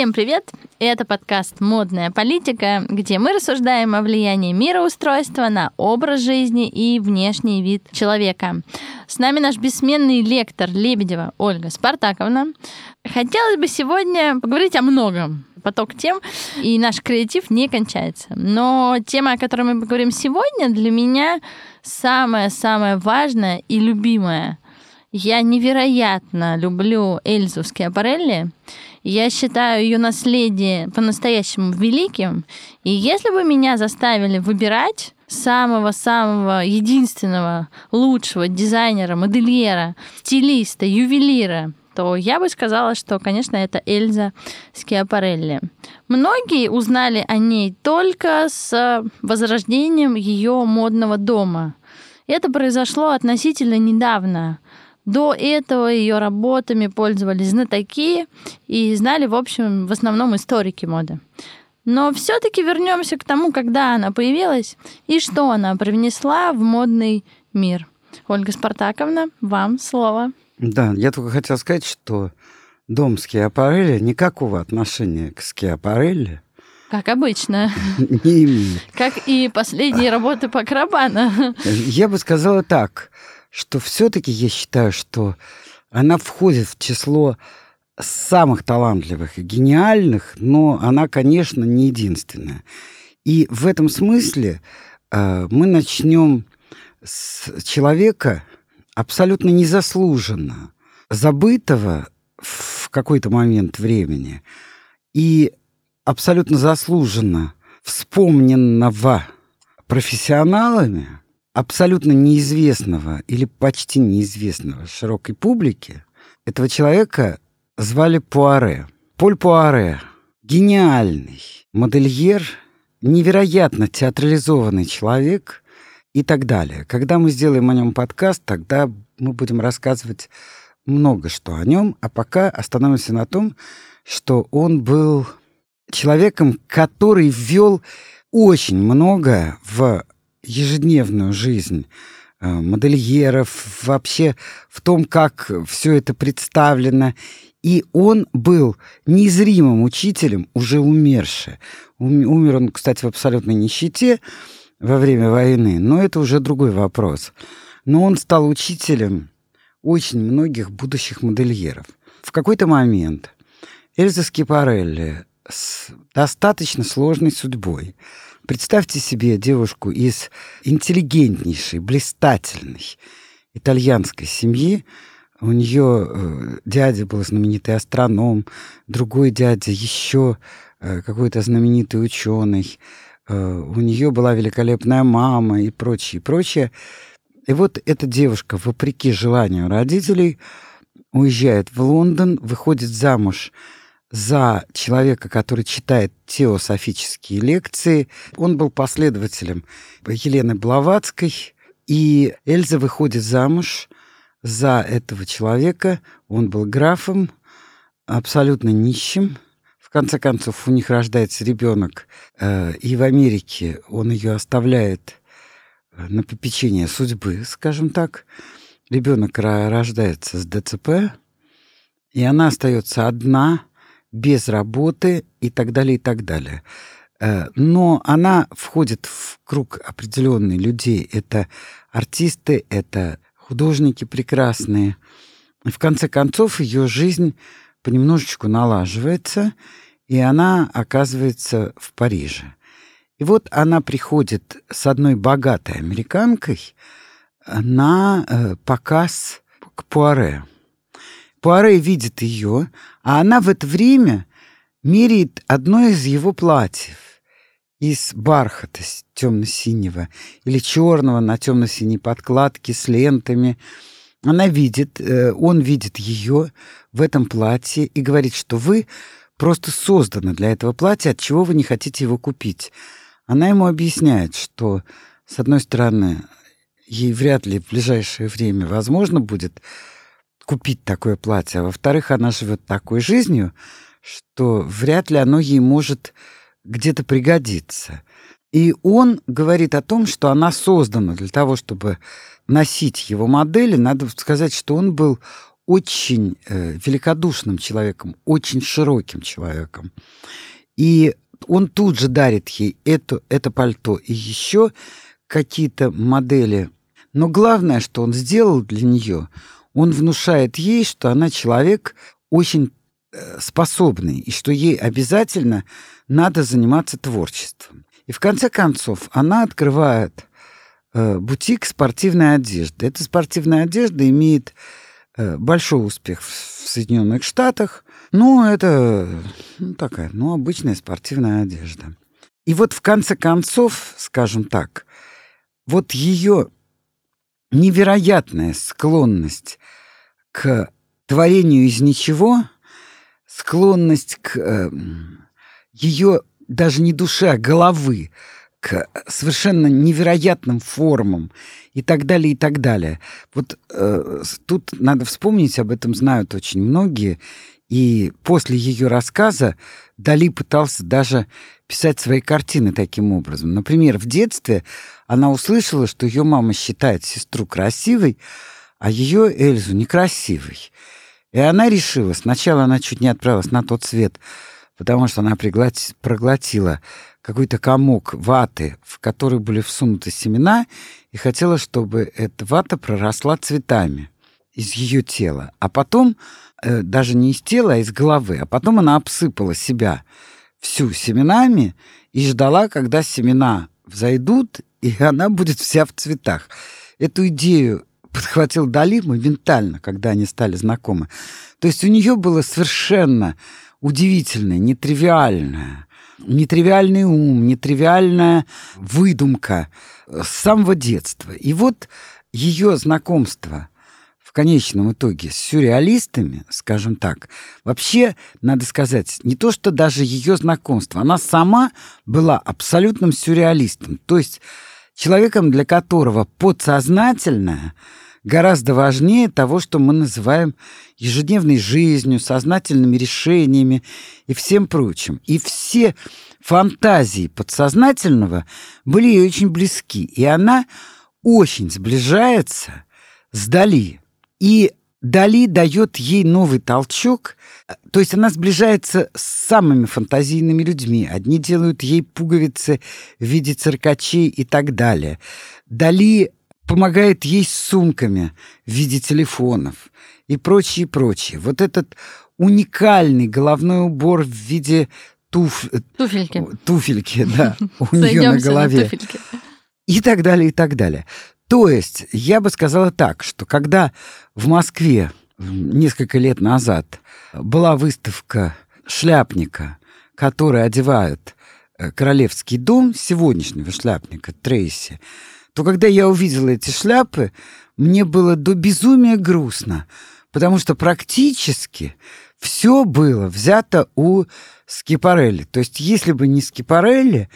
Всем привет! Это подкаст «Модная политика», где мы рассуждаем о влиянии мироустройства на образ жизни и внешний вид человека. С нами наш бессменный лектор Лебедева Ольга Спартаковна. Хотелось бы сегодня поговорить о многом, поток тем, и наш креатив не кончается. Но тема, о которой мы поговорим сегодня, для меня самая-самая важная и любимая. Я невероятно люблю Эльзу Скиапарелли. Я считаю ее наследие по-настоящему великим. И если бы меня заставили выбирать самого-самого единственного лучшего дизайнера, модельера, стилиста, ювелира, то я бы сказала, что, конечно, это Эльза Скиапарелли. Многие узнали о ней только с возрождением ее модного дома. Это произошло относительно недавно. До этого ее работами пользовались знатоки и знали, в общем, в основном историки моды. Но все-таки вернемся к тому, когда она появилась и что она привнесла в модный мир. Ольга Спартаковна, вам слово. Да, я только хотел сказать, что дом Скиапарелли никакого отношения к Скиапарелли как обычно. Не имеет. Как и последние работы по Крабана. Я бы сказала так что все-таки я считаю, что она входит в число самых талантливых и гениальных, но она, конечно, не единственная. И в этом смысле э, мы начнем с человека абсолютно незаслуженно забытого в какой-то момент времени и абсолютно заслуженно вспомненного профессионалами, абсолютно неизвестного или почти неизвестного широкой публике, этого человека звали Пуаре. Поль Пуаре — гениальный модельер, невероятно театрализованный человек и так далее. Когда мы сделаем о нем подкаст, тогда мы будем рассказывать много что о нем, а пока остановимся на том, что он был человеком, который ввел очень много в ежедневную жизнь э, модельеров, вообще в том, как все это представлено. И он был незримым учителем, уже умерший. Умер он, кстати, в абсолютной нищете во время войны, но это уже другой вопрос. Но он стал учителем очень многих будущих модельеров. В какой-то момент Эльза Скипарелли с достаточно сложной судьбой Представьте себе девушку из интеллигентнейшей, блистательной итальянской семьи. У нее э, дядя был знаменитый астроном, другой дядя еще э, какой-то знаменитый ученый. Э, у нее была великолепная мама и прочее, прочее. И вот эта девушка, вопреки желанию родителей, уезжает в Лондон, выходит замуж за человека, который читает теософические лекции. Он был последователем Елены Блаватской, и Эльза выходит замуж за этого человека. Он был графом, абсолютно нищим. В конце концов, у них рождается ребенок, э, и в Америке он ее оставляет э, на попечение судьбы, скажем так. Ребенок рождается с ДЦП, и она остается одна без работы и так далее, и так далее. Э, но она входит в круг определенных людей. Это артисты, это художники прекрасные. И в конце концов ее жизнь понемножечку налаживается, и она оказывается в Париже. И вот она приходит с одной богатой американкой на э, показ к Пуаре. Пуаре видит ее, а она в это время меряет одно из его платьев из бархата темно-синего или черного на темно-синей подкладке с лентами. Она видит, э, он видит ее в этом платье и говорит, что вы просто созданы для этого платья, от чего вы не хотите его купить. Она ему объясняет, что, с одной стороны, ей вряд ли в ближайшее время возможно будет купить такое платье, а во-вторых, она живет такой жизнью, что вряд ли оно ей может где-то пригодиться. И он говорит о том, что она создана для того, чтобы носить его модели. Надо сказать, что он был очень э, великодушным человеком, очень широким человеком. И он тут же дарит ей это, это пальто и еще какие-то модели. Но главное, что он сделал для нее, он внушает ей, что она человек очень э, способный, и что ей обязательно надо заниматься творчеством. И в конце концов она открывает э, бутик спортивной одежды. Эта спортивная одежда имеет э, большой успех в Соединенных Штатах. Ну, это ну, такая, ну, обычная спортивная одежда. И вот в конце концов, скажем так, вот ее невероятная склонность к творению из ничего, склонность к э, ее даже не души, а головы, к совершенно невероятным формам и так далее, и так далее. Вот э, тут надо вспомнить, об этом знают очень многие, и после ее рассказа Дали пытался даже писать свои картины таким образом. Например, в детстве она услышала, что ее мама считает сестру красивой, а ее Эльзу некрасивой. И она решила, сначала она чуть не отправилась на тот свет, потому что она проглотила какой-то комок ваты, в который были всунуты семена, и хотела, чтобы эта вата проросла цветами из ее тела. А потом, э, даже не из тела, а из головы, а потом она обсыпала себя всю семенами и ждала, когда семена взойдут, и она будет вся в цветах. Эту идею подхватил Дали моментально, когда они стали знакомы. То есть у нее было совершенно удивительное, нетривиальное, нетривиальный ум, нетривиальная выдумка с самого детства. И вот ее знакомство в конечном итоге с сюрреалистами, скажем так, вообще, надо сказать, не то, что даже ее знакомство, она сама была абсолютным сюрреалистом. То есть человеком, для которого подсознательное гораздо важнее того, что мы называем ежедневной жизнью, сознательными решениями и всем прочим. И все фантазии подсознательного были ей очень близки. И она очень сближается с Дали. И Дали дает ей новый толчок, то есть она сближается с самыми фантазийными людьми. Одни делают ей пуговицы в виде циркачей и так далее. Дали помогает ей с сумками в виде телефонов и прочее, прочее. Вот этот уникальный головной убор в виде туф... туфельки. Туфельки, да, у нее на голове. И так далее, и так далее. То есть, я бы сказала так, что когда в Москве несколько лет назад была выставка шляпника, который одевает э, королевский дом сегодняшнего шляпника Трейси, то когда я увидела эти шляпы, мне было до безумия грустно, потому что практически все было взято у Скипарелли. То есть, если бы не Скипарелли,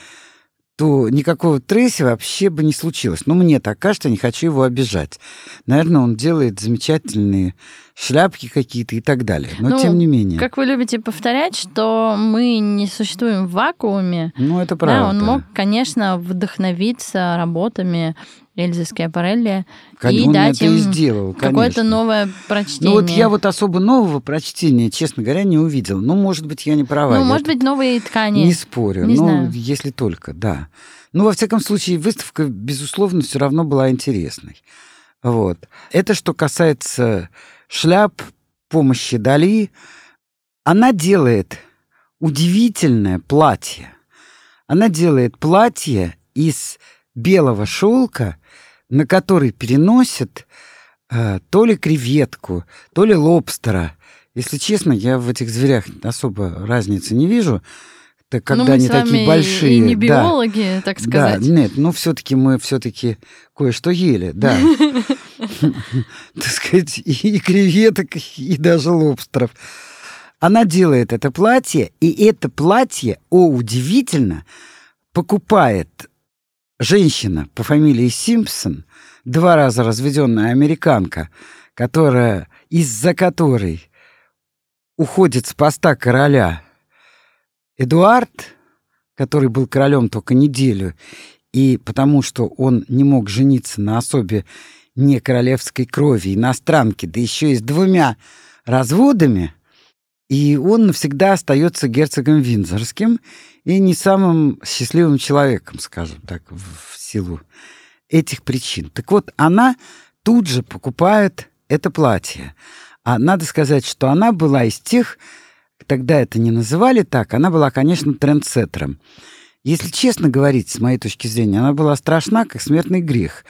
то никакого Трейси вообще бы не случилось. Но мне так кажется, не хочу его обижать. Наверное, он делает замечательные шляпки какие-то и так далее. Но ну, тем не менее. Как вы любите повторять, что мы не существуем в вакууме. Ну, это правда. Да, он мог, конечно, вдохновиться работами Эльзы Скиапарелли и он дать это им и сделал, какое-то новое прочтение. Ну вот я вот особо нового прочтения, честно говоря, не увидел. Ну, может быть, я не права. Ну, может быть, новые ткани. Не спорю. Не ну, знаю. если только, да. Ну, во всяком случае, выставка, безусловно, все равно была интересной. Вот. Это что касается шляп, помощи Дали. Она делает удивительное платье. Она делает платье из белого шелка, на который переносят э, то ли креветку, то ли лобстера. Если честно, я в этих зверях особо разницы не вижу. Так когда ну, они такие большие. И не биологи, да, так сказать. Да, нет, ну все-таки мы все-таки кое-что ели, да. Так сказать, и креветок, и даже лобстеров. Она делает это платье, и это платье, о, удивительно, покупает женщина по фамилии Симпсон, два раза разведенная американка, которая, из-за которой уходит с поста короля Эдуард, который был королем только неделю, и потому что он не мог жениться на особе не королевской крови, иностранки, да еще и с двумя разводами, и он навсегда остается герцогом Винзорским и не самым счастливым человеком, скажем так, в силу этих причин. Так вот, она тут же покупает это платье. А надо сказать, что она была из тех, тогда это не называли так, она была, конечно, трендсеттером. Если честно говорить, с моей точки зрения, она была страшна, как смертный грех.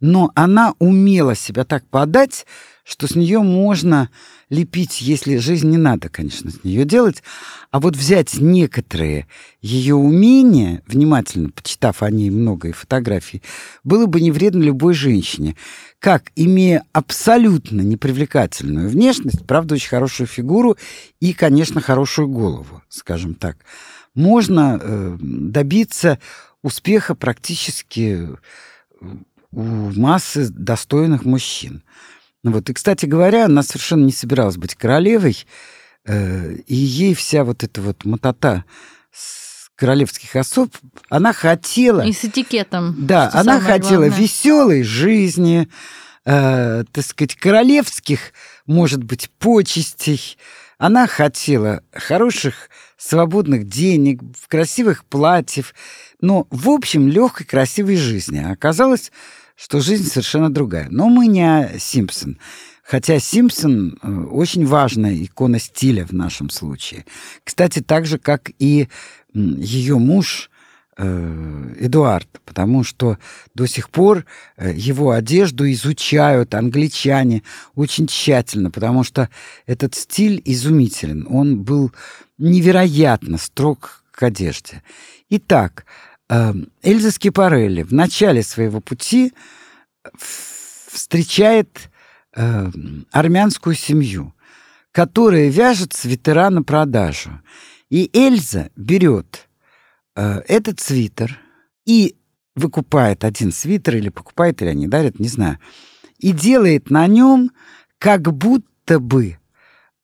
Но она умела себя так подать, что с нее можно лепить, если жизнь не надо, конечно, с нее делать, а вот взять некоторые ее умения, внимательно почитав о ней много и фотографий, было бы не вредно любой женщине. Как, имея абсолютно непривлекательную внешность, правда, очень хорошую фигуру и, конечно, хорошую голову, скажем так, можно э, добиться успеха практически у массы достойных мужчин. Вот. И, кстати говоря, она совершенно не собиралась быть королевой, э, и ей вся вот эта вот мотота с королевских особ, она хотела... И с этикетом. Да, она хотела главное. веселой жизни, э, так сказать, королевских, может быть, почестей. Она хотела хороших свободных денег, красивых платьев, но, в общем, легкой, красивой жизни. А оказалось, что жизнь совершенно другая. Но мы не Симпсон. Хотя Симпсон э, очень важная икона стиля в нашем случае. Кстати, так же, как и ее муж э, Эдуард, потому что до сих пор э, его одежду изучают англичане очень тщательно, потому что этот стиль изумителен. Он был невероятно строг к одежде. Итак, Эльза Скипарелли в начале своего пути встречает э, армянскую семью, которая вяжет свитера на продажу. И Эльза берет э, этот свитер и выкупает один свитер, или покупает, или они дарят, не знаю, и делает на нем как будто бы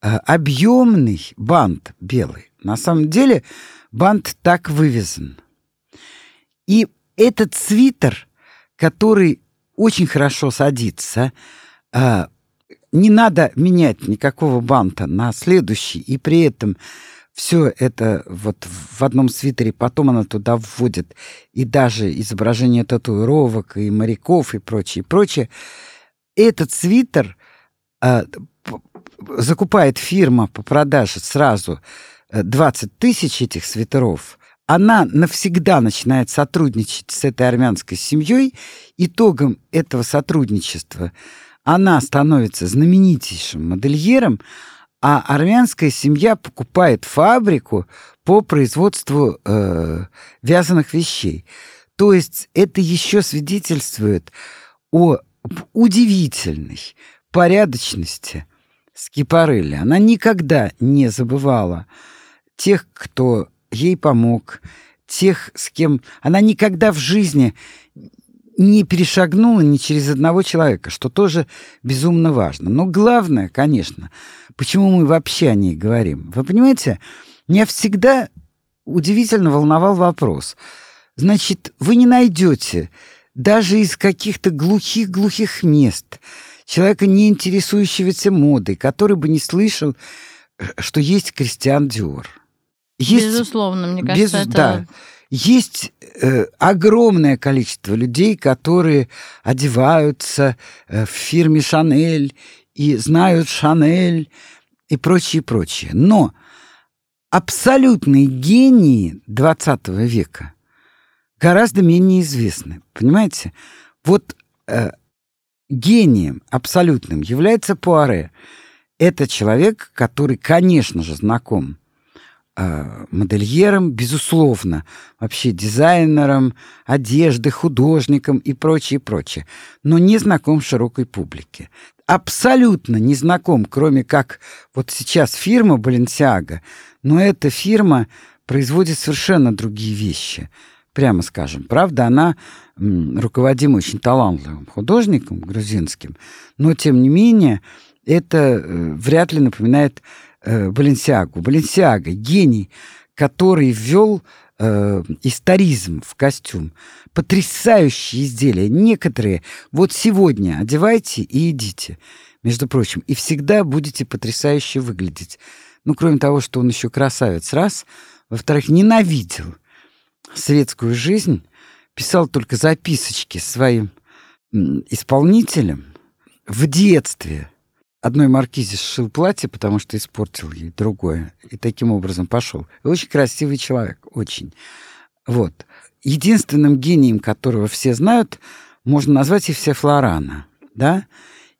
э, объемный бант белый. На самом деле бант так вывезен – и этот свитер, который очень хорошо садится, а, не надо менять никакого банта на следующий, и при этом все это вот в одном свитере, потом она туда вводит и даже изображение татуировок, и моряков, и прочее, прочее. Этот свитер а, закупает фирма по продаже сразу 20 э, тысяч этих свитеров, она навсегда начинает сотрудничать с этой армянской семьей. Итогом этого сотрудничества она становится знаменитейшим модельером, а армянская семья покупает фабрику по производству э, вязаных вещей. То есть это еще свидетельствует о удивительной порядочности Скипарелли. Она никогда не забывала тех, кто ей помог, тех, с кем она никогда в жизни не перешагнула ни через одного человека, что тоже безумно важно. Но главное, конечно, почему мы вообще о ней говорим. Вы понимаете, меня всегда удивительно волновал вопрос. Значит, вы не найдете даже из каких-то глухих-глухих мест человека, не интересующегося модой, который бы не слышал, э, что есть Кристиан Диор. Есть, Безусловно, мне кажется, без, это... Да. Есть э, огромное количество людей, которые одеваются э, в фирме Шанель и знают Шанель и прочее, прочее. Но абсолютные гении 20 века гораздо менее известны. Понимаете? Вот э, гением абсолютным является Пуаре. Это человек, который, конечно же, знаком модельером, безусловно, вообще дизайнером, одежды, художником и прочее, прочее, но не знаком широкой публике. Абсолютно не знаком, кроме как вот сейчас фирма Balenciaga, но эта фирма производит совершенно другие вещи, прямо скажем. Правда, она руководима очень талантливым художником грузинским, но тем не менее это э, вряд ли напоминает э, Баленсиагу. Баленсиага — гений, который ввел э, историзм в костюм. Потрясающие изделия. Некоторые вот сегодня одевайте и идите, между прочим, и всегда будете потрясающе выглядеть. Ну, кроме того, что он еще красавец, раз. Во-вторых, ненавидел светскую жизнь, писал только записочки своим исполнителям в детстве. Одной маркизе сшил платье, потому что испортил ей другое. И таким образом пошел. очень красивый человек, очень. Вот. Единственным гением, которого все знают, можно назвать и все Флорана. Да?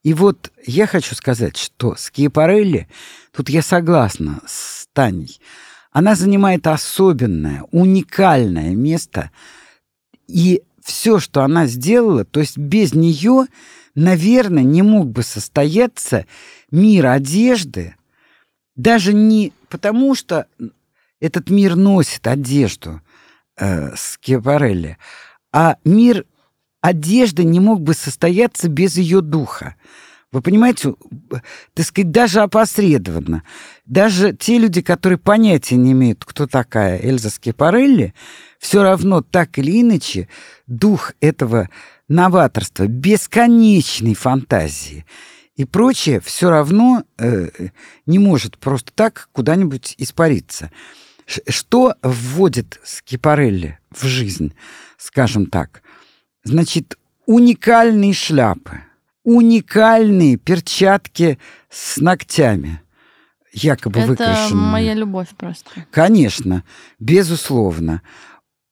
И вот я хочу сказать, что Скиапарелли, тут я согласна с Таней, она занимает особенное, уникальное место. И все, что она сделала, то есть без нее, наверное, не мог бы состояться мир одежды, даже не потому, что этот мир носит одежду э, Скиапарелли, а мир одежды не мог бы состояться без ее духа. Вы понимаете, так сказать, даже опосредованно. Даже те люди, которые понятия не имеют, кто такая Эльза Скипарелли, все равно так или иначе дух этого новаторства, бесконечной фантазии и прочее все равно э, не может просто так куда-нибудь испариться. Что вводит Скипарелли в жизнь, скажем так? Значит, уникальные шляпы, уникальные перчатки с ногтями, якобы Это выкрашенные. Это моя любовь просто. Конечно, безусловно.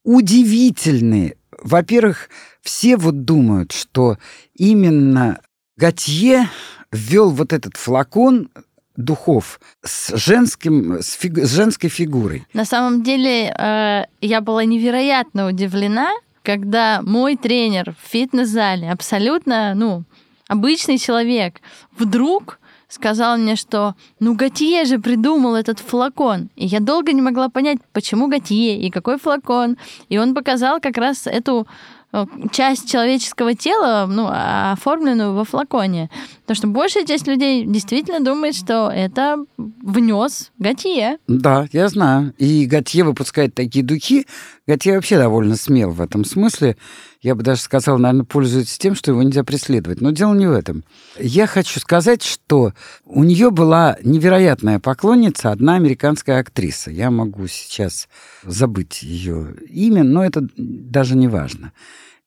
Удивительные. Во-первых, все вот думают, что именно Готье ввел вот этот флакон духов с, женским, с, фиг, с женской фигурой. На самом деле, э, я была невероятно удивлена, когда мой тренер в фитнес-зале, абсолютно, ну, обычный человек, вдруг сказал мне, что ну Готье же придумал этот флакон. И я долго не могла понять, почему Готье и какой флакон. И он показал как раз эту Э, часть человеческого тела, ну, оформленную во флаконе. Потому что большая часть людей действительно думает, что это внес Готье. Да, я знаю. И Готье выпускает такие духи. Готье вообще довольно смел в этом смысле. Я бы даже сказал, наверное, пользуется тем, что его нельзя преследовать. Но дело не в этом. Я хочу сказать, что у нее была невероятная поклонница, одна американская актриса. Я могу сейчас забыть ее имя, но это даже не важно.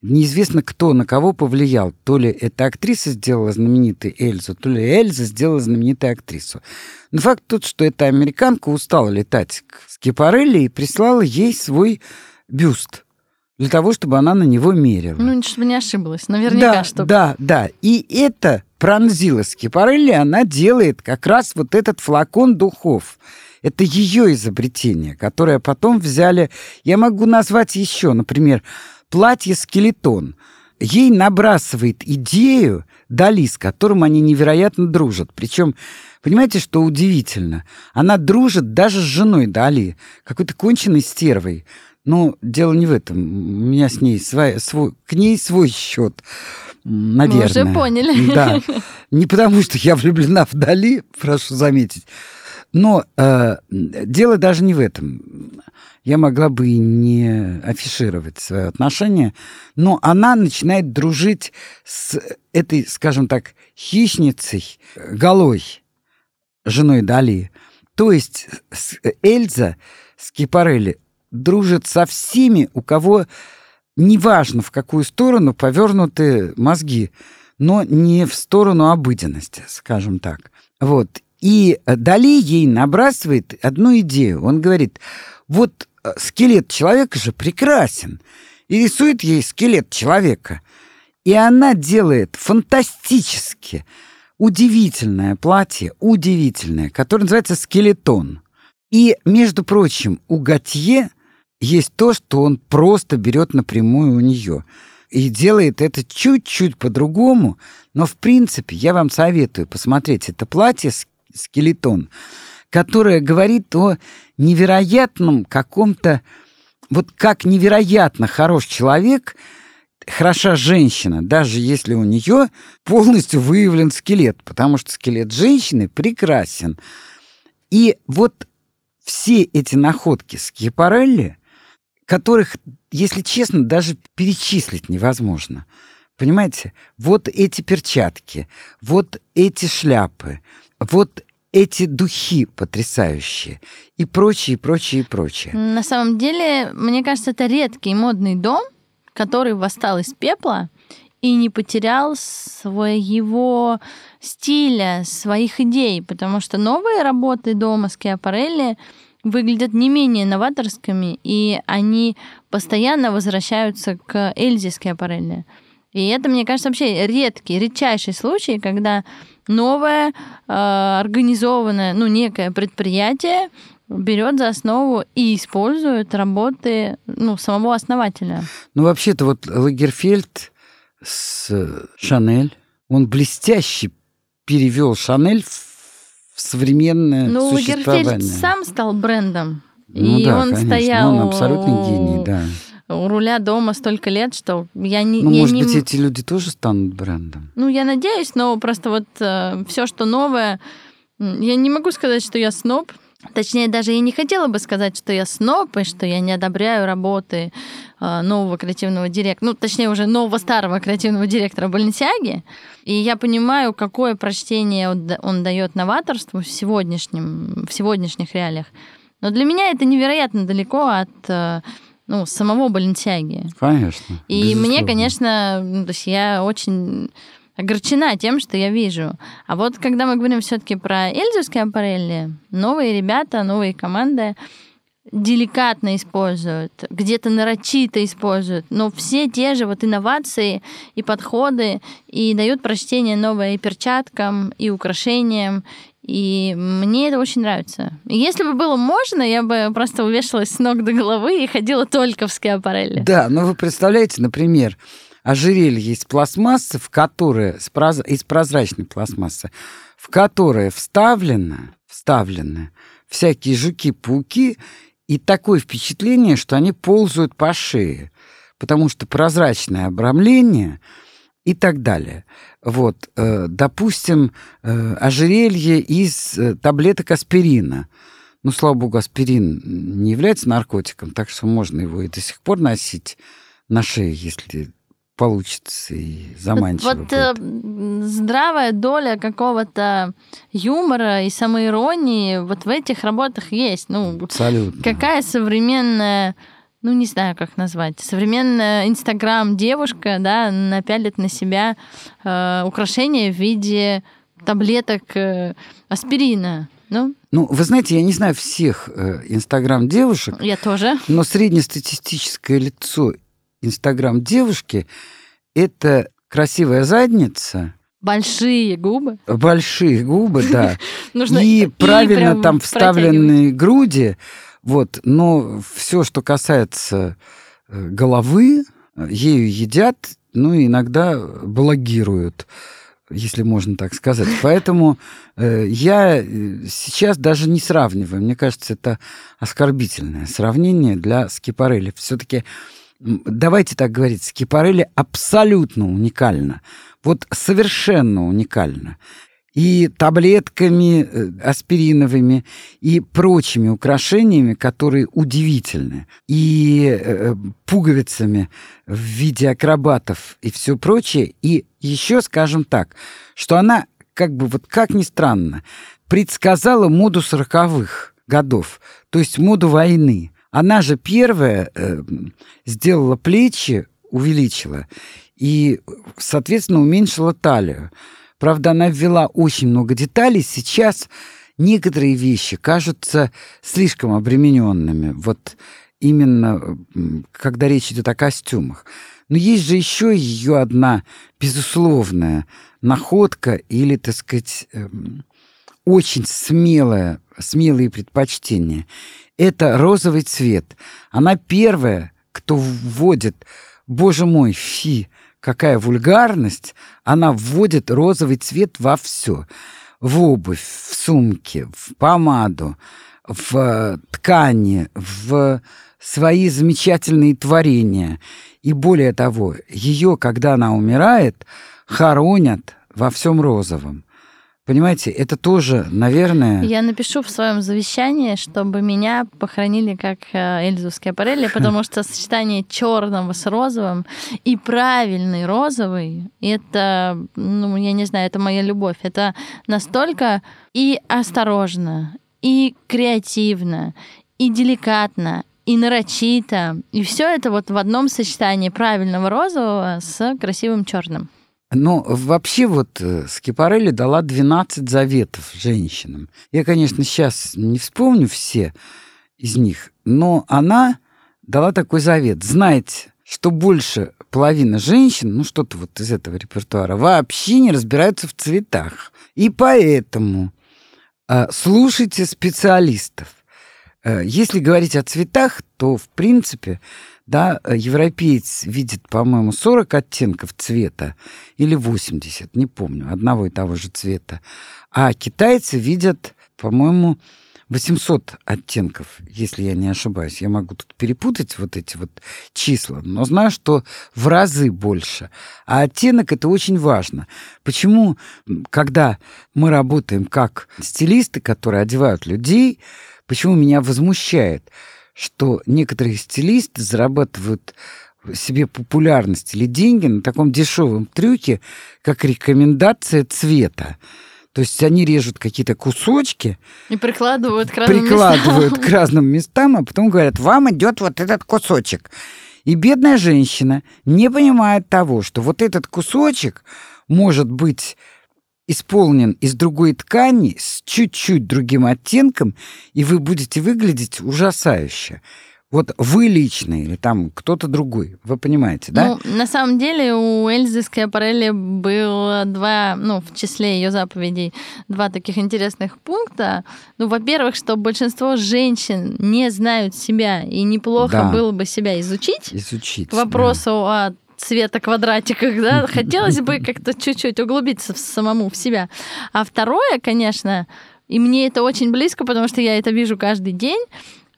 Неизвестно, кто на кого повлиял. То ли эта актриса сделала знаменитой Эльзу, то ли Эльза сделала знаменитой актрису. Но факт тот, что эта американка устала летать к Скипарелли и прислала ей свой бюст для того, чтобы она на него мерила. Ну, чтобы не ошиблась, наверняка, да, чтобы... Да, да, и это пронзило Скипарелли, она делает как раз вот этот флакон духов. Это ее изобретение, которое потом взяли... Я могу назвать еще, например, платье-скелетон. Ей набрасывает идею Дали, с которым они невероятно дружат. Причем, понимаете, что удивительно? Она дружит даже с женой Дали, какой-то конченной стервой. Но дело не в этом. У меня с ней свой, свой, к ней свой счет, наверное. Мы уже поняли. Да. Не потому, что я влюблена в Дали, прошу заметить. Но э, дело даже не в этом я могла бы и не афишировать свое отношение, но она начинает дружить с этой, скажем так, хищницей, голой, женой Дали. То есть Эльза Скипарелли дружит со всеми, у кого неважно в какую сторону повернуты мозги, но не в сторону обыденности, скажем так. Вот. И Дали ей набрасывает одну идею. Он говорит, вот Э, скелет человека же прекрасен. И рисует ей скелет человека. И она делает фантастически удивительное платье, удивительное, которое называется «Скелетон». И, между прочим, у Готье есть то, что он просто берет напрямую у нее. И делает это чуть-чуть по-другому, но, в принципе, я вам советую посмотреть это платье «Скелетон», которое говорит о невероятном каком-то... Вот как невероятно хорош человек, хороша женщина, даже если у нее полностью выявлен скелет, потому что скелет женщины прекрасен. И вот все эти находки с Кипарелли которых, если честно, даже перечислить невозможно. Понимаете? Вот эти перчатки, вот эти шляпы, вот эти духи потрясающие и прочее, прочее, прочее. На самом деле, мне кажется, это редкий модный дом, который восстал из пепла и не потерял своего стиля, своих идей, потому что новые работы дома Скиапарелли выглядят не менее новаторскими, и они постоянно возвращаются к Эльзе Скиапарелли. И это, мне кажется, вообще редкий, редчайший случай, когда новое э, организованное, ну, некое предприятие берет за основу и использует работы ну, самого основателя. Ну, вообще-то вот Лагерфельд с Шанель, он блестяще перевел Шанель в современное ну, существование. Ну, Лагерфельд сам стал брендом. Ну, и да, он конечно. стоял он абсолютный гений, да. У руля дома столько лет, что я не... Ну, я может не... быть, эти люди тоже станут брендом? Ну, я надеюсь, но просто вот э, все, что новое... Я не могу сказать, что я сноб. Точнее, даже я не хотела бы сказать, что я сноб, и что я не одобряю работы э, нового креативного директора, ну, точнее, уже нового старого креативного директора Баленсиаги. И я понимаю, какое прочтение он, он дает новаторству в, сегодняшнем, в сегодняшних реалиях. Но для меня это невероятно далеко от э, ну, самого Баленсиаги. Конечно. И безусловно. мне, конечно, ну, то есть я очень огорчена тем, что я вижу. А вот когда мы говорим все-таки про Эльзу Скиапарелли, новые ребята, новые команды деликатно используют, где-то нарочито используют, но все те же вот инновации и подходы и дают прочтение новое и перчаткам, и украшениям, и мне это очень нравится. Если бы было можно, я бы просто увешалась с ног до головы и ходила только в Скиапарелли. Да, но вы представляете, например, ожерелье из пластмассы, в которое, из прозрачной пластмассы, в которое вставлено, вставлены всякие жуки-пауки, и такое впечатление, что они ползают по шее, потому что прозрачное обрамление и так далее. Вот, э, допустим, э, ожерелье из э, таблеток аспирина. Ну, слава богу, аспирин не является наркотиком, так что можно его и до сих пор носить на шее, если получится и заманчиво. Вот э, здравая доля какого-то юмора и самоиронии вот в этих работах есть. Ну, Абсолютно. Какая современная ну, не знаю, как назвать, современная Инстаграм-девушка, да, напялит на себя э, украшения в виде таблеток э, аспирина. Ну, ну, вы знаете, я не знаю всех э, Инстаграм-девушек. Я тоже. Но среднестатистическое лицо Инстаграм девушки это красивая задница. Большие губы. Большие губы, да. Нужно и правильно там вставленные груди. Вот, но все, что касается головы, ею едят, ну, иногда благируют, если можно так сказать. Поэтому э, я сейчас даже не сравниваю. Мне кажется, это оскорбительное сравнение для Скипарелли. Все-таки давайте так говорить, Скипарелли абсолютно уникально. Вот совершенно уникально. И таблетками аспириновыми, и прочими украшениями, которые удивительны. И пуговицами в виде акробатов и все прочее. И еще скажем так, что она, как бы вот как ни странно, предсказала моду сороковых годов, то есть моду войны. Она же первая э, сделала плечи, увеличила и, соответственно, уменьшила талию. Правда, она ввела очень много деталей. Сейчас некоторые вещи кажутся слишком обремененными. Вот именно когда речь идет о костюмах. Но есть же еще ее одна безусловная находка или, так сказать, эм, очень смелое, смелые предпочтения. Это розовый цвет. Она первая, кто вводит, боже мой, фи, какая вульгарность, она вводит розовый цвет во все. В обувь, в сумки, в помаду, в ткани, в свои замечательные творения. И более того, ее, когда она умирает, хоронят во всем розовом. Понимаете, это тоже, наверное... Я напишу в своем завещании, чтобы меня похоронили как э, Эльзу Скиапарелли, потому что сочетание черного с розовым и правильный розовый, это, ну, я не знаю, это моя любовь. Это настолько и осторожно, и креативно, и деликатно, и нарочито. И все это вот в одном сочетании правильного розового с красивым черным. Но вообще вот э, Скипарелли дала 12 заветов женщинам. Я, конечно, сейчас не вспомню все из них, но она дала такой завет. Знаете, что больше половины женщин, ну что-то вот из этого репертуара, вообще не разбираются в цветах. И поэтому э, слушайте специалистов. Э, если говорить о цветах, то, в принципе, да, э, европеец видит, по-моему, 40 оттенков цвета или 80, не помню, одного и того же цвета. А китайцы видят, по-моему, 800 оттенков, если я не ошибаюсь. Я могу тут перепутать вот эти вот числа, но знаю, что в разы больше. А оттенок это очень важно. Почему, когда мы работаем как стилисты, которые одевают людей, почему меня возмущает, что некоторые стилисты зарабатывают себе популярность или деньги на таком дешевом трюке, как рекомендация цвета. То есть они режут какие-то кусочки и прикладывают к разным прикладывают местам. к разным местам, а потом говорят, вам идет вот этот кусочек. И бедная женщина не понимает того, что вот этот кусочек может быть исполнен из другой ткани с чуть-чуть другим оттенком, и вы будете выглядеть ужасающе. Вот вы лично или там кто-то другой, вы понимаете, да? Ну, на самом деле у Эльзы Скиапарелли было два, ну, в числе ее заповедей, два таких интересных пункта. Ну, во-первых, что большинство женщин не знают себя, и неплохо Да. было бы себя изучить. Изучить. К вопросу о цвета квадратиках, да, хотелось бы как-то чуть-чуть углубиться в самому в себя. А второе, конечно, и мне это очень близко, потому что я это вижу каждый день,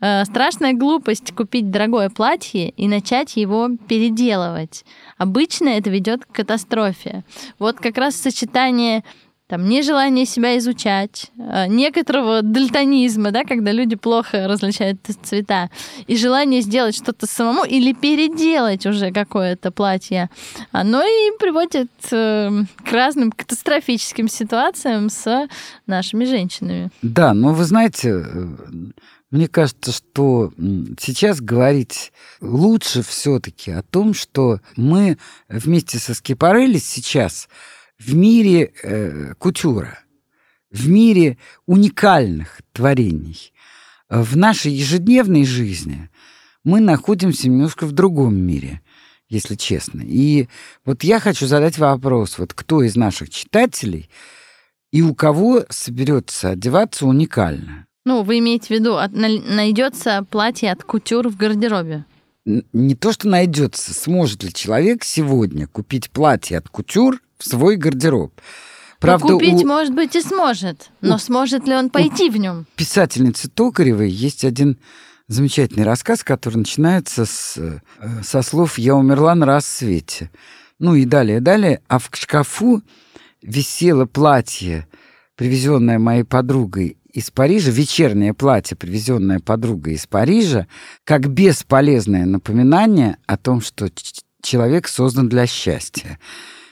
э, страшная глупость купить дорогое платье и начать его переделывать. Обычно это ведет к катастрофе. Вот как раз сочетание там нежелание себя изучать, э, некоторого дальтонизма, да, когда люди плохо различают цвета, и желание сделать что-то самому или переделать уже какое-то платье, оно и приводит э, к разным катастрофическим ситуациям с нашими женщинами. Да, но вы знаете, э, мне кажется, что сейчас говорить лучше все-таки о том, что мы вместе со Скипарелли сейчас в мире э, кутюра, в мире уникальных творений, в нашей ежедневной жизни мы находимся немножко в другом мире, если честно. И вот я хочу задать вопрос, вот кто из наших читателей и у кого соберется одеваться уникально? Ну, вы имеете в виду, от- на- найдется платье от кутюр в гардеробе? Не то, что найдется, сможет ли человек сегодня купить платье от кутюр в свой гардероб. Правда, ну, купить, у может быть, и сможет, но сможет ли он пойти в нем? писательницы Токаревой есть один замечательный рассказ, который начинается с, э, со слов «Я умерла на рассвете». Ну и далее, далее. А в шкафу висело платье, привезенное моей подругой из Парижа, вечернее платье, привезенное подругой из Парижа, как бесполезное напоминание о том, что человек создан для счастья.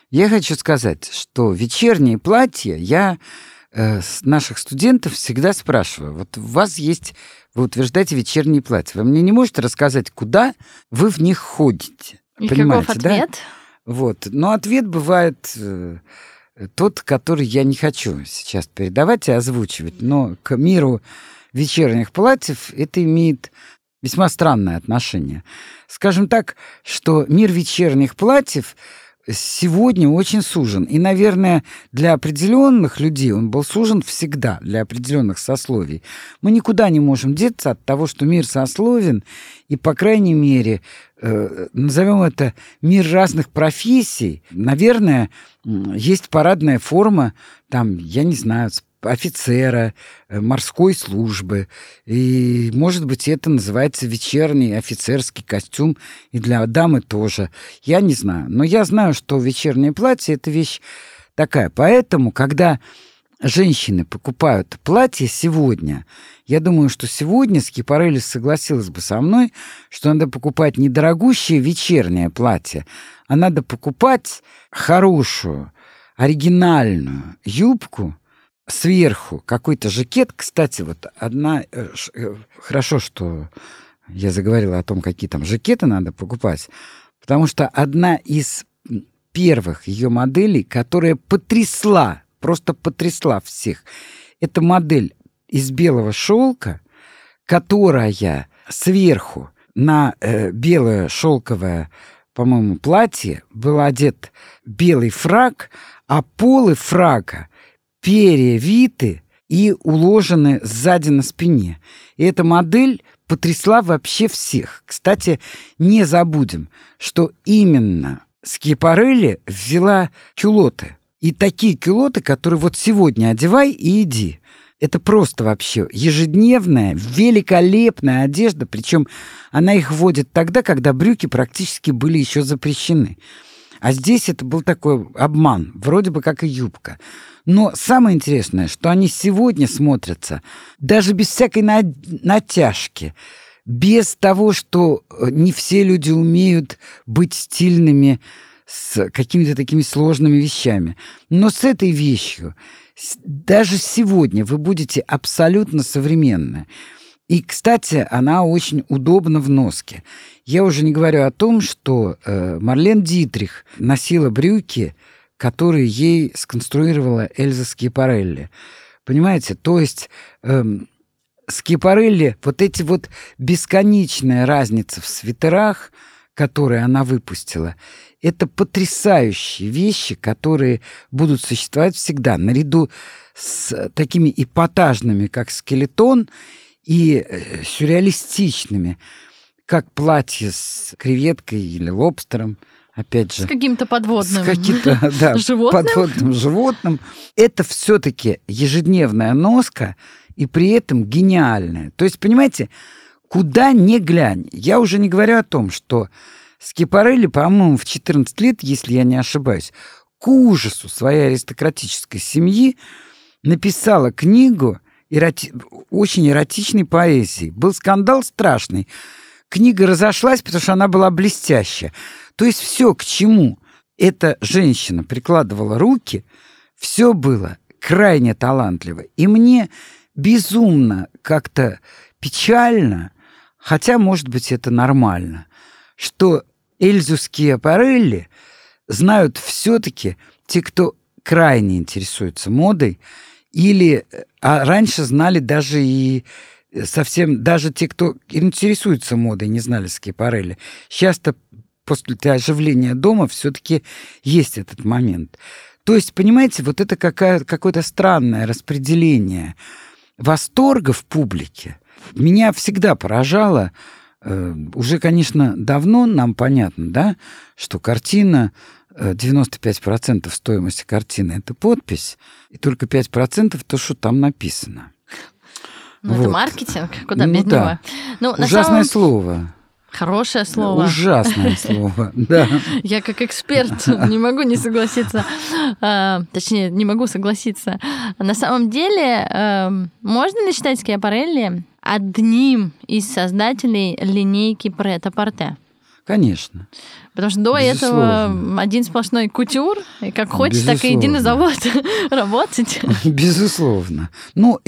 Я хочу сказать, что вечерние платья я э, с наших студентов всегда спрашиваю. Вот у вас есть, вы утверждаете вечерние платья. Вы мне не можете рассказать, куда вы в них ходите? И Понимаете, каков да? ответ? Вот. Но ответ бывает э, тот, который я не хочу сейчас передавать и озвучивать. Но к миру вечерних платьев это имеет весьма странное отношение. Скажем так, что мир вечерних платьев сегодня очень сужен. И, наверное, для определенных людей он был сужен всегда, для определенных сословий. Мы никуда не можем деться от того, что мир сословен, и, по крайней мере, э, назовем это мир разных профессий. Наверное, есть парадная форма, там, я не знаю, офицера, э, морской службы. И, может быть, это называется вечерний офицерский костюм, и для дамы тоже. Я не знаю. Но я знаю, что вечернее платье — это вещь такая. Поэтому, когда женщины покупают платье сегодня, я думаю, что сегодня Скипарелли согласилась бы со мной, что надо покупать не дорогущее вечернее платье, а надо покупать хорошую, оригинальную юбку, сверху какой-то жакет. Кстати, вот одна... Э, э, хорошо, что я заговорила о том, какие там жакеты надо покупать, потому что одна из первых ее моделей, которая потрясла, просто потрясла всех, это модель из белого шелка, которая сверху на э, белое шелковое, по-моему, платье был одет белый фраг, а полы фрага перевиты и уложены сзади на спине. И эта модель потрясла вообще всех. Кстати, не забудем, что именно Скипарелли ввела кюлоты. И такие кюлоты, которые вот сегодня одевай и иди. Это просто вообще ежедневная, великолепная одежда, причем она их вводит тогда, когда брюки практически были еще запрещены. А здесь это был такой обман, вроде бы как и юбка. Но самое интересное, что они сегодня смотрятся даже без всякой натяжки, без того, что э, не все люди умеют быть стильными с какими-то такими сложными вещами. Но с этой вещью даже сегодня вы будете абсолютно современны. И, кстати, она очень удобна в носке. Я уже не говорю о том, что э, Марлен Дитрих носила брюки, которые ей сконструировала Эльза Скипарелли. Понимаете? То есть э, Скипарелли, вот эти вот бесконечная разница в свитерах, которые она выпустила, это потрясающие вещи, которые будут существовать всегда, наряду с такими эпатажными, как скелетон, и э, сюрреалистичными, как платье с креветкой или лобстером, опять же. С каким-то подводным. С каким-то, да, животным? подводным животным. Это все-таки ежедневная носка, и при этом гениальная. То есть, понимаете, куда ни глянь. Я уже не говорю о том, что Скипарелли, по-моему, в 14 лет, если я не ошибаюсь, к ужасу своей аристократической семьи написала книгу эроти... очень эротичной поэзии. Был скандал страшный. Книга разошлась, потому что она была блестящая. То есть все, к чему эта женщина прикладывала руки, все было крайне талантливо. И мне безумно как-то печально, хотя, может быть, это нормально, что Эльзу Скиапарелли знают все-таки те, кто крайне интересуется модой, или а раньше знали даже и совсем, даже те, кто интересуется модой, не знали Скипарелли. Сейчас-то после оживления дома все-таки есть этот момент. То есть, понимаете, вот это какое-то странное распределение восторга в публике. Меня всегда поражало, уже, конечно, давно нам понятно, да, что картина 95% стоимости картины это подпись, и только 5% то, что там написано. Ну, вот. это маркетинг, куда ну, без да. него. Ну, Ужасное самом... слово. Хорошее слово. Ужасное слово, да. Я как эксперт не могу не согласиться. А, точнее, не могу согласиться. На самом деле, эм, можно ли считать Скиапарелли одним из создателей линейки Прета-Порте? Конечно. Потому что до Безусловно. этого один сплошной кутюр, и как хочешь, Безусловно. так и иди на завод работать. Безусловно. Ну,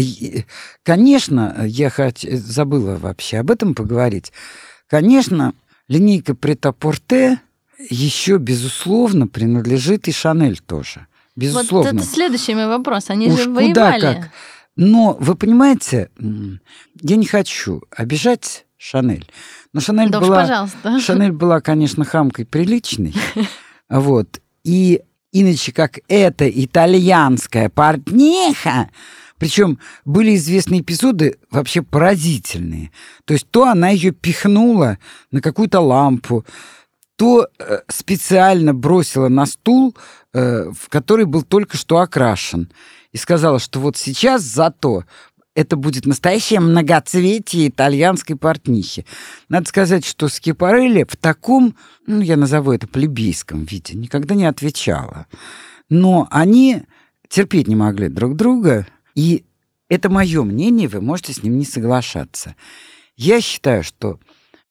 конечно, я хоть забыла вообще об этом поговорить. Конечно, линейка Претапорте еще, безусловно, принадлежит и Шанель тоже. Безусловно. Вот это следующий мой вопрос. Они Уж же воевали. Куда как. Но вы понимаете, я не хочу обижать Шанель. Но Шанель, да была, пожалуйста. Шанель была, конечно, хамкой приличной. Вот. И иначе как эта итальянская портниха, причем были известны эпизоды вообще поразительные. То есть то она ее пихнула на какую-то лампу, то э, специально бросила на стул, э, в который был только что окрашен, и сказала, что вот сейчас зато это будет настоящее многоцветие итальянской портнихи. Надо сказать, что Скипарелли в таком, ну, я назову это плебейском виде, никогда не отвечала. Но они терпеть не могли друг друга. И это мое мнение, вы можете с ним не соглашаться. Я считаю, что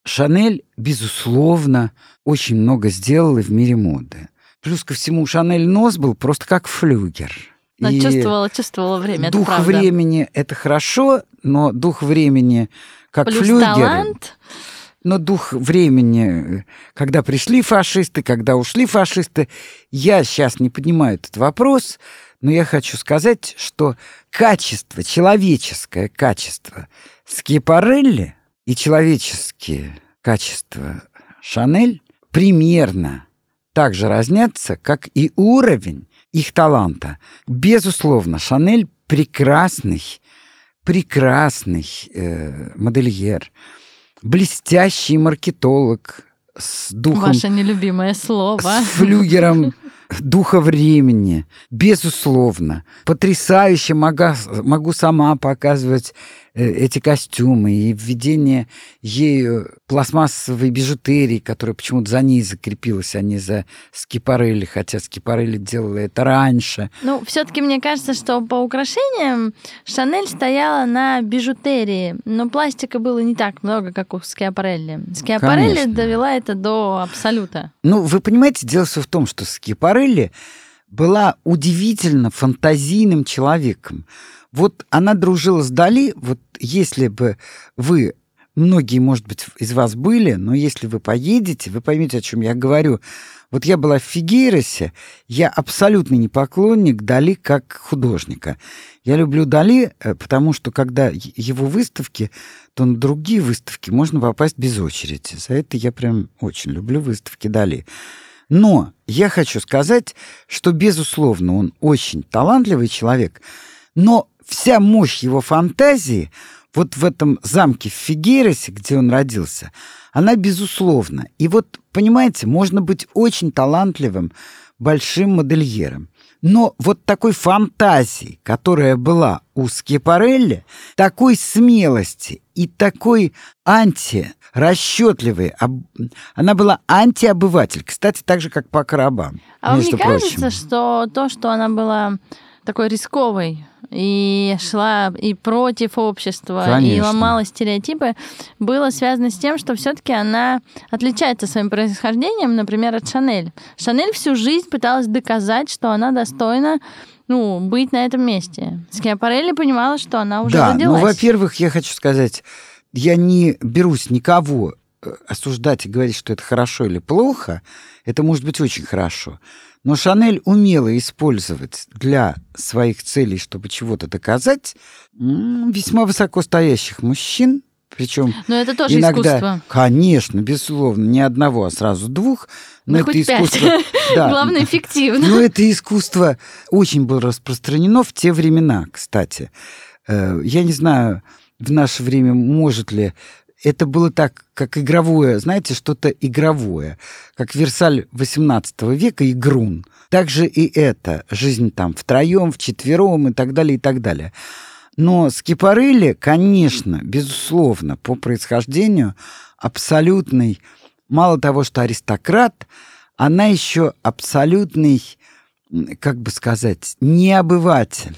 Шанель, безусловно, очень много сделала в мире моды. Плюс ко всему, Шанель нос был просто как флюгер. Но и чувствовала, чувствовала время. Дух это времени это хорошо, но дух времени как Плюс флюгер. талант. Но дух времени, когда пришли фашисты, когда ушли фашисты, я сейчас не поднимаю этот вопрос, но я хочу сказать, что качество, человеческое качество Скипарелли и человеческие качества Шанель примерно так же разнятся, как и уровень их таланта. Безусловно, Шанель прекрасный, прекрасный э, модельер, блестящий маркетолог с духом... Ваше нелюбимое слово. С флюгером духа времени, безусловно. Потрясающе могу, могу сама показывать эти костюмы и введение ею пластмассовой бижутерии, которая почему-то за ней закрепилась, а не за Скипарелли, хотя Скипарелли делала это раньше. Ну, все-таки мне кажется, что по украшениям Шанель стояла на бижутерии, но пластика было не так много, как у Скиапарелли. Скиапарелли Конечно. довела это до абсолюта. Ну, вы понимаете, дело все в том, что Скипарелли была удивительно фантазийным человеком. Вот она дружила с Дали, вот если бы вы, многие, может быть, из вас были, но если вы поедете, вы поймете, о чем я говорю. Вот я была в Фигейросе, я абсолютно не поклонник Дали как художника. Я люблю Дали, э, потому что когда его выставки, то на другие выставки можно попасть без очереди. За это я прям очень люблю выставки Дали. Но я хочу сказать, что, безусловно, он очень талантливый человек, но вся мощь его фантазии вот в этом замке в Фигейросе, где он родился, она безусловна. И вот, понимаете, можно быть очень талантливым, большим модельером. Но вот такой фантазии, которая была у Скипарелли, такой смелости и такой анти расчетливой, она была антиобыватель, кстати, так же, как по рабам. А вам не кажется, что то, что она была такой рисковой и шла и против общества, Конечно. и ломала стереотипы, было связано с тем, что все-таки она отличается своим происхождением, например, от Шанель. Шанель всю жизнь пыталась доказать, что она достойна ну, быть на этом месте. Скиапарелли понимала, что она уже да, родилась. ну, во-первых, я хочу сказать, я не берусь никого э, осуждать и говорить, что это хорошо или плохо. Это может быть очень хорошо. Но Шанель умела использовать для своих целей, чтобы чего-то доказать, весьма высокостоящих мужчин, причем Но это тоже иногда, искусство. конечно, безусловно, не одного, а сразу двух. Но Ну, это искусство. пять. Да. Главное, эффективно. Но это искусство очень было распространено в те времена, кстати. Э, Я не знаю, в наше время может ли это было так, как игровое, знаете, что-то игровое, как Версаль XVIII века, игрун. Также и это, жизнь там втроем, вчетвером и так далее, и так далее. Но Скипарелли, конечно, безусловно, по происхождению абсолютный, мало того, что аристократ, она еще абсолютный, как бы сказать, не обыватель.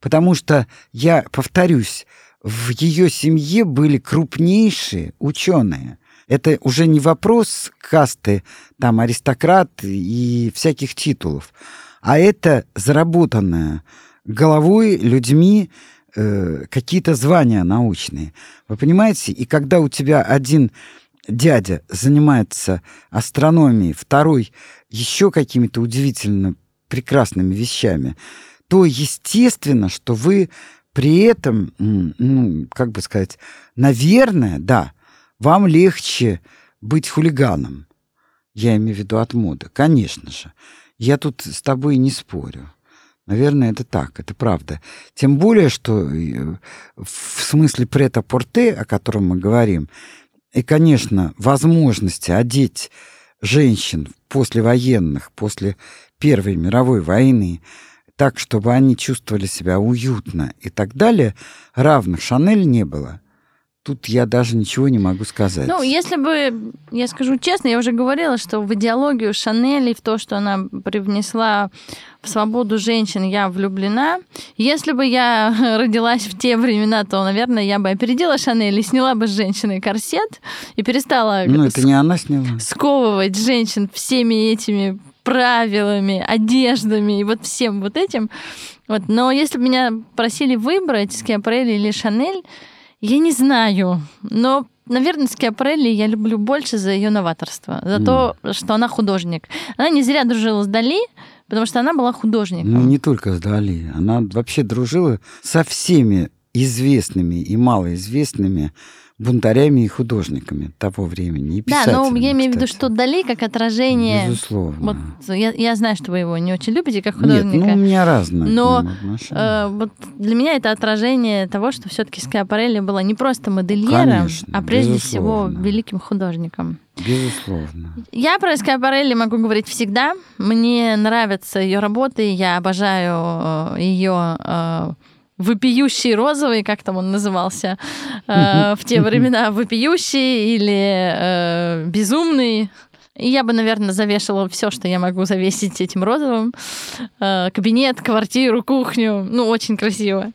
Потому что, я повторюсь, в ее семье были крупнейшие ученые. Это уже не вопрос касты, там, аристократ и всяких титулов, а это заработанное головой, людьми э, какие-то звания научные. Вы понимаете? И когда у тебя один дядя занимается астрономией, второй еще какими-то удивительно прекрасными вещами, то естественно, что вы при этом, ну, как бы сказать, наверное, да, вам легче быть хулиганом. Я имею в виду от моды, конечно же. Я тут с тобой не спорю. Наверное, это так, это правда. Тем более, что э, в смысле прета-порте, о котором мы говорим, и, конечно, возможности одеть женщин послевоенных, после Первой мировой войны, так, чтобы они чувствовали себя уютно и так далее, равных Шанель не было. тут я даже ничего не могу сказать. Ну, если бы, я скажу честно, я уже говорила, что в идеологию Шанель и в то, что она привнесла в свободу женщин, я влюблена. Если бы я родилась в те времена, то, наверное, я бы опередила Шанель и сняла бы с женщины корсет и перестала ну, это не она сняла. сковывать женщин всеми этими правилами, одеждами и вот всем вот этим. Вот. Но если бы меня просили выбрать Скиапарелли или Шанель, я не знаю, но наверное, Скиапарелли я люблю больше за ее новаторство, за mm. то, что она художник. Она не зря дружила с Дали, потому что она была художником. Ну, не только с Дали. Она вообще дружила со всеми известными и малоизвестными бунтарями и художниками того времени. И да, но я имею в виду, что Дали как отражение... Безусловно. Вот, я, я знаю, что вы его не очень любите как художника. Нет, ну у меня разные Но э, вот для меня это отражение того, что все-таки Скиапарелли была не просто модельером, Конечно, а прежде безусловно. всего великим художником. Безусловно. Я про Скиапарелли могу говорить всегда. Мне нравятся ее работы, я обожаю э, ее вопиющий розовый, как там он назывался э, в те времена, вопиющий или э, безумный. И я бы, наверное, завешала все, что я могу завесить этим розовым. Э, кабинет, квартиру, кухню. Ну, очень красиво.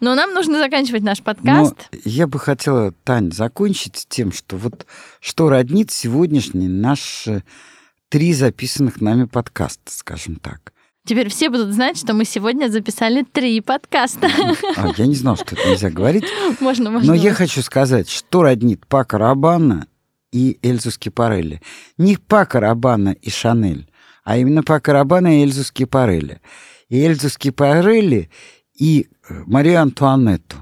Но нам нужно заканчивать наш подкаст. Но я бы хотела, Тань, закончить тем, что вот что роднит сегодняшний наш три записанных нами подкаста, скажем так. Теперь все будут знать, что мы сегодня записали три подкаста. А, я не знал, что это нельзя говорить. Можно, можно. Но я хочу сказать, что роднит Пака Рабана и Эльзу Скипарелли. Не Пака Рабана и Шанель, а именно Пака Рабана и Эльзу Скипарелли. И Эльзу Скипарелли и э, Марию Антуанетту.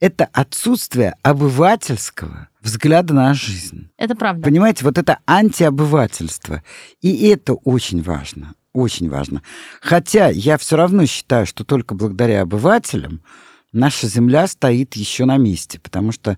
Это отсутствие обывательского взгляда на жизнь. Это правда. Понимаете, вот это антиобывательство. И это очень важно очень важно. Хотя я все равно считаю, что только благодаря обывателям наша земля стоит еще на месте, потому что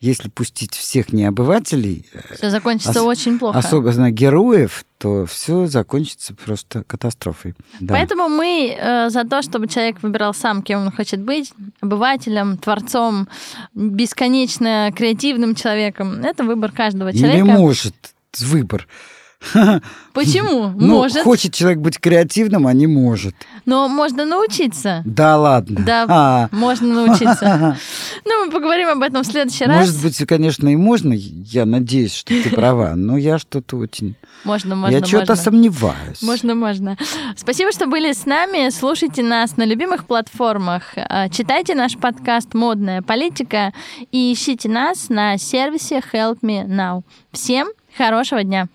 если пустить всех необывателей, э, все закончится ос- очень плохо. Особенно героев, то все закончится просто катастрофой. Да. Поэтому мы э, за то, чтобы человек выбирал сам, кем он хочет быть, обывателем, творцом, бесконечно креативным человеком. Это выбор каждого человека. Или может выбор Почему? Ну, может. Хочет человек быть креативным, а не может. Но можно научиться. Да ладно. Да, а. можно научиться. Ну, мы поговорим об этом в следующий раз. Может быть, конечно, и можно. Я надеюсь, что ты права. Но я что-то очень... Можно, можно, Я что-то сомневаюсь. Можно, можно. Спасибо, что были с нами. Слушайте нас на любимых платформах. А, читайте наш подкаст «Модная политика» и ищите нас на сервисе Help Me Now. Всем Хорошего дня!